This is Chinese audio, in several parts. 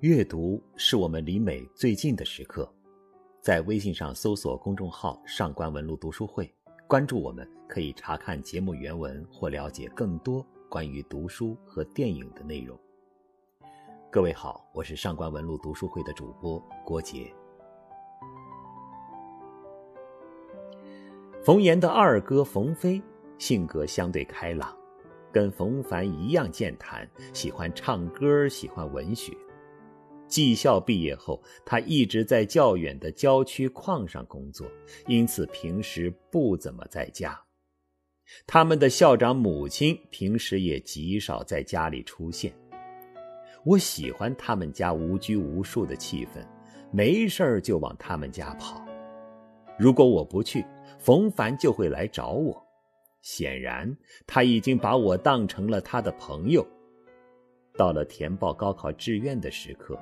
阅读是我们离美最近的时刻，在微信上搜索公众号“上官文露读书会”，关注我们，可以查看节目原文或了解更多关于读书和电影的内容。各位好，我是上官文露读书会的主播郭杰。冯岩的二哥冯飞性格相对开朗，跟冯凡一样健谈，喜欢唱歌，喜欢文学。技校毕业后，他一直在较远的郊区矿上工作，因此平时不怎么在家。他们的校长母亲平时也极少在家里出现。我喜欢他们家无拘无束的气氛，没事儿就往他们家跑。如果我不去，冯凡就会来找我。显然，他已经把我当成了他的朋友。到了填报高考志愿的时刻。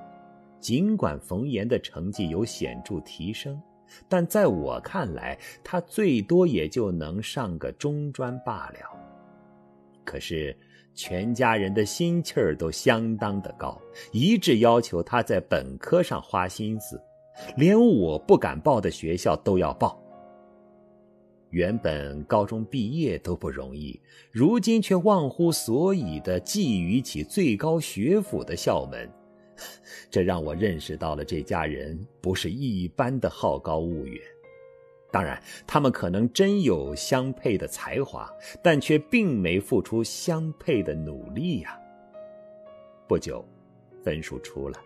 尽管冯岩的成绩有显著提升，但在我看来，他最多也就能上个中专罢了。可是，全家人的心气儿都相当的高，一致要求他在本科上花心思，连我不敢报的学校都要报。原本高中毕业都不容易，如今却忘乎所以的觊觎起最高学府的校门。这让我认识到了这家人不是一般的好高骛远。当然，他们可能真有相配的才华，但却并没付出相配的努力呀。不久，分数出了，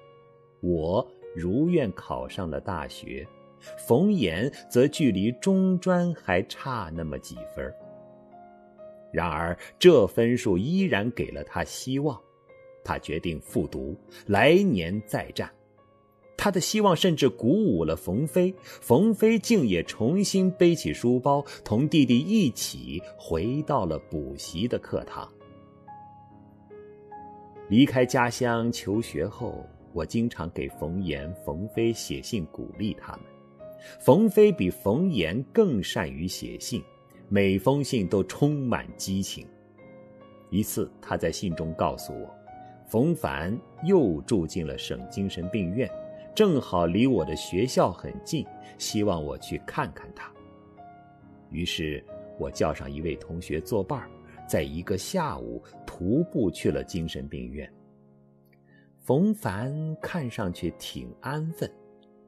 我如愿考上了大学，冯岩则距离中专还差那么几分。然而，这分数依然给了他希望。他决定复读，来年再战。他的希望甚至鼓舞了冯飞，冯飞竟也重新背起书包，同弟弟一起回到了补习的课堂。离开家乡求学后，我经常给冯岩、冯飞写信鼓励他们。冯飞比冯岩更善于写信，每封信都充满激情。一次，他在信中告诉我。冯凡又住进了省精神病院，正好离我的学校很近，希望我去看看他。于是，我叫上一位同学作伴，在一个下午徒步去了精神病院。冯凡看上去挺安分，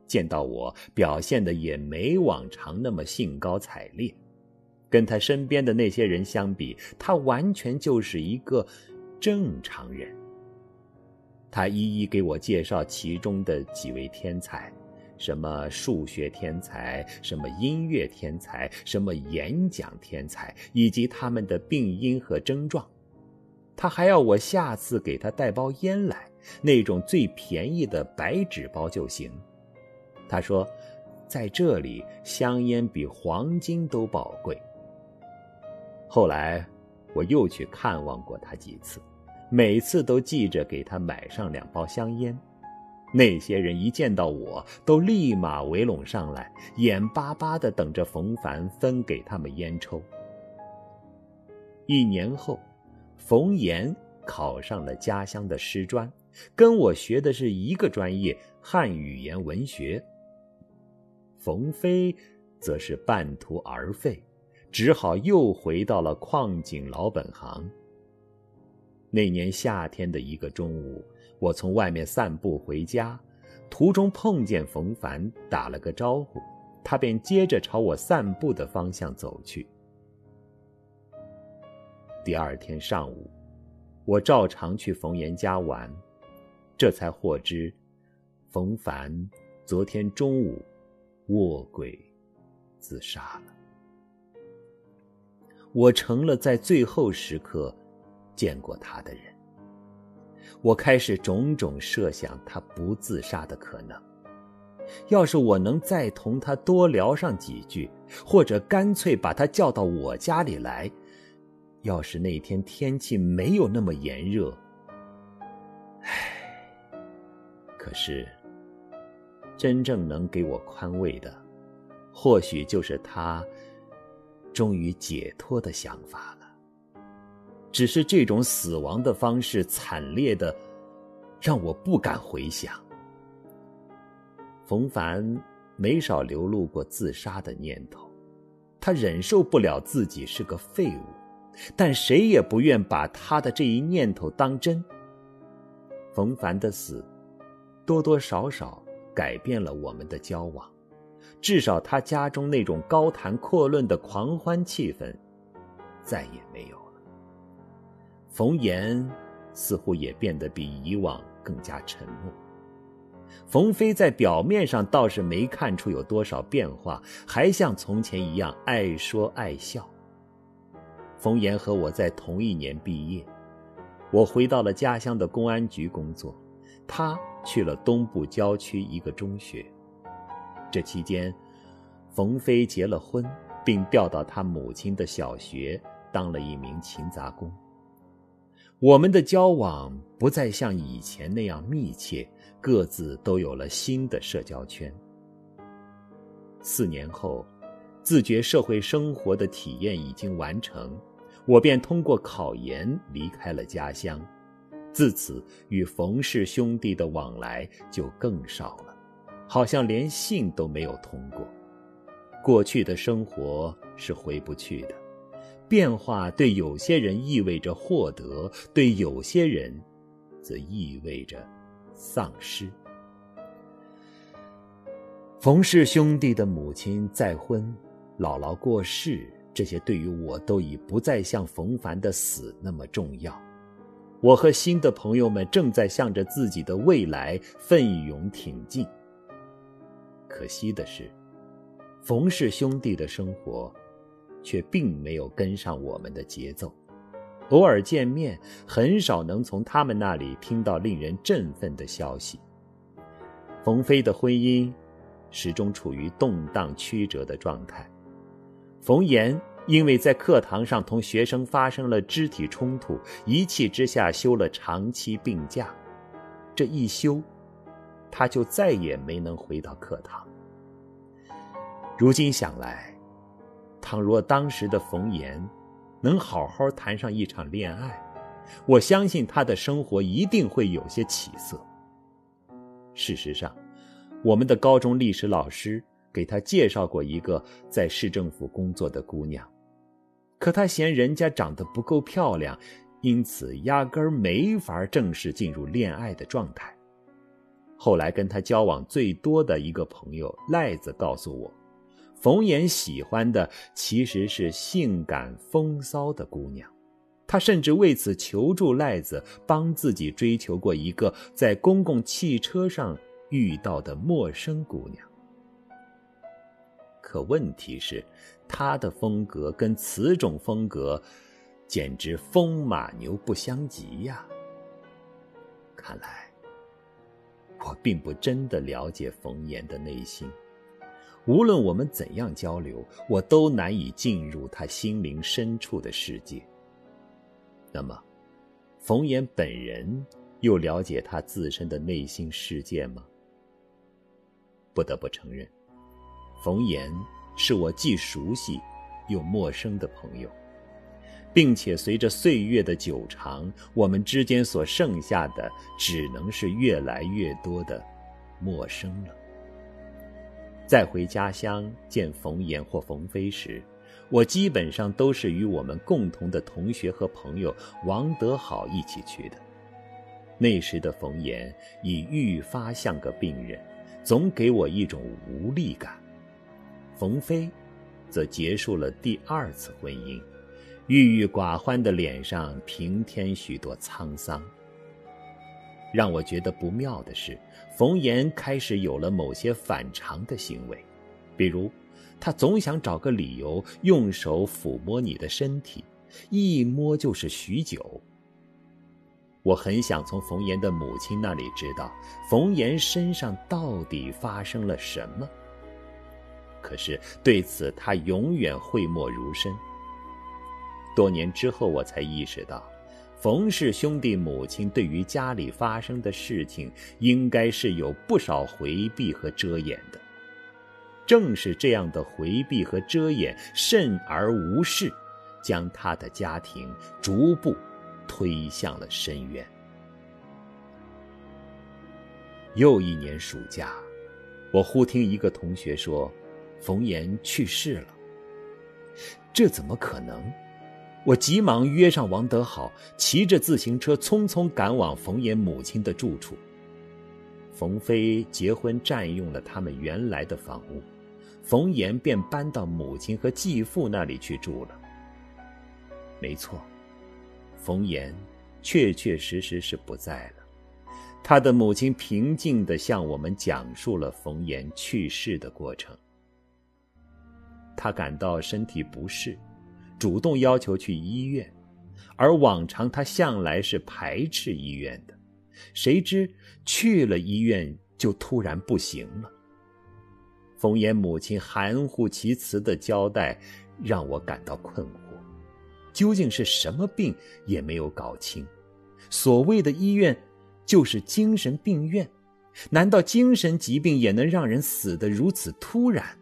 见到我表现的也没往常那么兴高采烈，跟他身边的那些人相比，他完全就是一个正常人。他一一给我介绍其中的几位天才，什么数学天才，什么音乐天才，什么演讲天才，以及他们的病因和症状。他还要我下次给他带包烟来，那种最便宜的白纸包就行。他说，在这里香烟比黄金都宝贵。后来，我又去看望过他几次。每次都记着给他买上两包香烟，那些人一见到我都立马围拢上来，眼巴巴的等着冯凡分给他们烟抽。一年后，冯岩考上了家乡的师专，跟我学的是一个专业——汉语言文学。冯飞则是半途而废，只好又回到了矿井老本行。那年夏天的一个中午，我从外面散步回家，途中碰见冯凡，打了个招呼，他便接着朝我散步的方向走去。第二天上午，我照常去冯岩家玩，这才获知，冯凡昨天中午卧轨自杀了。我成了在最后时刻。见过他的人，我开始种种设想他不自杀的可能。要是我能再同他多聊上几句，或者干脆把他叫到我家里来，要是那天天气没有那么炎热，唉，可是真正能给我宽慰的，或许就是他终于解脱的想法了。只是这种死亡的方式惨烈的，让我不敢回想。冯凡没少流露过自杀的念头，他忍受不了自己是个废物，但谁也不愿把他的这一念头当真。冯凡的死，多多少少改变了我们的交往，至少他家中那种高谈阔论的狂欢气氛，再也没有了。冯岩似乎也变得比以往更加沉默。冯飞在表面上倒是没看出有多少变化，还像从前一样爱说爱笑。冯岩和我在同一年毕业，我回到了家乡的公安局工作，他去了东部郊区一个中学。这期间，冯飞结了婚，并调到他母亲的小学当了一名勤杂工。我们的交往不再像以前那样密切。各自都有了新的社交圈。四年后，自觉社会生活的体验已经完成，我便通过考研离开了家乡。自此，与冯氏兄弟的往来就更少了，好像连信都没有通过。过去的生活是回不去的，变化对有些人意味着获得，对有些人，则意味着。丧失。冯氏兄弟的母亲再婚，姥姥过世，这些对于我都已不再像冯凡的死那么重要。我和新的朋友们正在向着自己的未来奋勇挺进。可惜的是，冯氏兄弟的生活，却并没有跟上我们的节奏。偶尔见面，很少能从他们那里听到令人振奋的消息。冯飞的婚姻始终处于动荡曲折的状态。冯岩因为在课堂上同学生发生了肢体冲突，一气之下休了长期病假。这一休，他就再也没能回到课堂。如今想来，倘若当时的冯岩，能好好谈上一场恋爱，我相信他的生活一定会有些起色。事实上，我们的高中历史老师给他介绍过一个在市政府工作的姑娘，可他嫌人家长得不够漂亮，因此压根儿没法正式进入恋爱的状态。后来跟他交往最多的一个朋友赖子告诉我。冯岩喜欢的其实是性感风骚的姑娘，他甚至为此求助赖子帮自己追求过一个在公共汽车上遇到的陌生姑娘。可问题是，他的风格跟此种风格简直风马牛不相及呀。看来，我并不真的了解冯岩的内心。无论我们怎样交流，我都难以进入他心灵深处的世界。那么，冯岩本人又了解他自身的内心世界吗？不得不承认，冯岩是我既熟悉又陌生的朋友，并且随着岁月的久长，我们之间所剩下的只能是越来越多的陌生了。再回家乡见冯岩或冯飞时，我基本上都是与我们共同的同学和朋友王德好一起去的。那时的冯岩已愈发像个病人，总给我一种无力感。冯飞，则结束了第二次婚姻，郁郁寡欢的脸上平添许多沧桑。让我觉得不妙的是。冯岩开始有了某些反常的行为，比如，他总想找个理由用手抚摸你的身体，一摸就是许久。我很想从冯岩的母亲那里知道冯岩身上到底发生了什么，可是对此他永远讳莫如深。多年之后，我才意识到。冯氏兄弟母亲对于家里发生的事情，应该是有不少回避和遮掩的。正是这样的回避和遮掩，甚而无视，将他的家庭逐步推向了深渊。又一年暑假，我忽听一个同学说，冯岩去世了。这怎么可能？我急忙约上王德好，骑着自行车匆匆赶往冯岩母亲的住处。冯飞结婚占用了他们原来的房屋，冯岩便搬到母亲和继父那里去住了。没错，冯岩确确实实是不在了。他的母亲平静地向我们讲述了冯岩去世的过程。他感到身体不适。主动要求去医院，而往常他向来是排斥医院的，谁知去了医院就突然不行了。冯岩母亲含糊其辞的交代，让我感到困惑，究竟是什么病也没有搞清。所谓的医院，就是精神病院，难道精神疾病也能让人死得如此突然？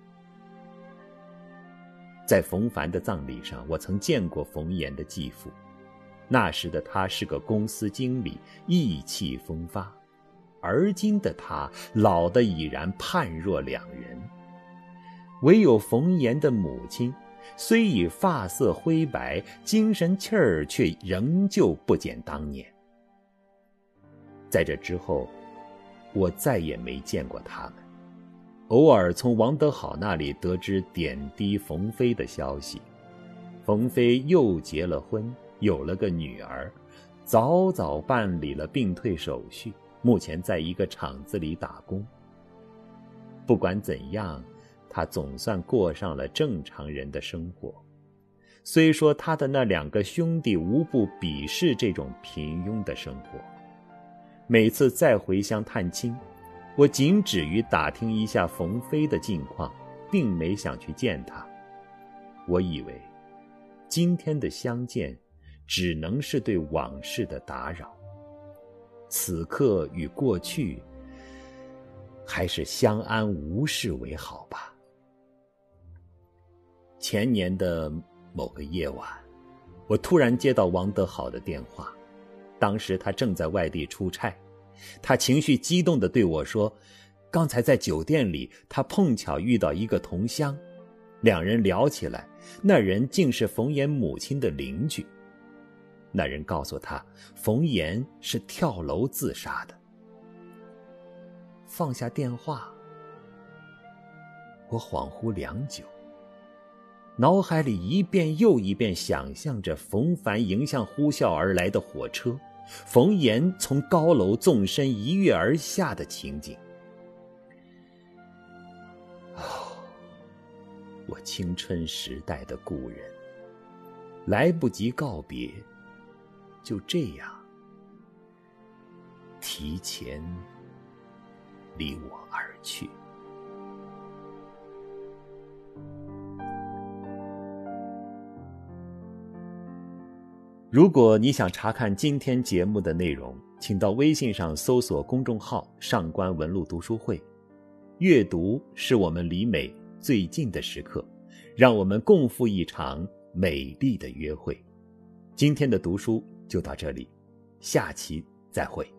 在冯凡的葬礼上，我曾见过冯岩的继父。那时的他是个公司经理，意气风发；而今的他老得已然判若两人。唯有冯岩的母亲，虽已发色灰白，精神气儿却仍旧不减当年。在这之后，我再也没见过他们。偶尔从王德好那里得知点滴冯飞的消息，冯飞又结了婚，有了个女儿，早早办理了病退手续，目前在一个厂子里打工。不管怎样，他总算过上了正常人的生活。虽说他的那两个兄弟无不鄙视这种平庸的生活，每次再回乡探亲。我仅止于打听一下冯飞的近况，并没想去见他。我以为，今天的相见，只能是对往事的打扰。此刻与过去，还是相安无事为好吧。前年的某个夜晚，我突然接到王德好的电话，当时他正在外地出差。他情绪激动地对我说：“刚才在酒店里，他碰巧遇到一个同乡，两人聊起来。那人竟是冯岩母亲的邻居。那人告诉他，冯岩是跳楼自杀的。”放下电话，我恍惚良久，脑海里一遍又一遍想象着冯凡迎向呼啸而来的火车。冯岩从高楼纵身一跃而下的情景，哦，我青春时代的故人，来不及告别，就这样提前离我而去。如果你想查看今天节目的内容，请到微信上搜索公众号“上官文露读书会”。阅读是我们离美最近的时刻，让我们共赴一场美丽的约会。今天的读书就到这里，下期再会。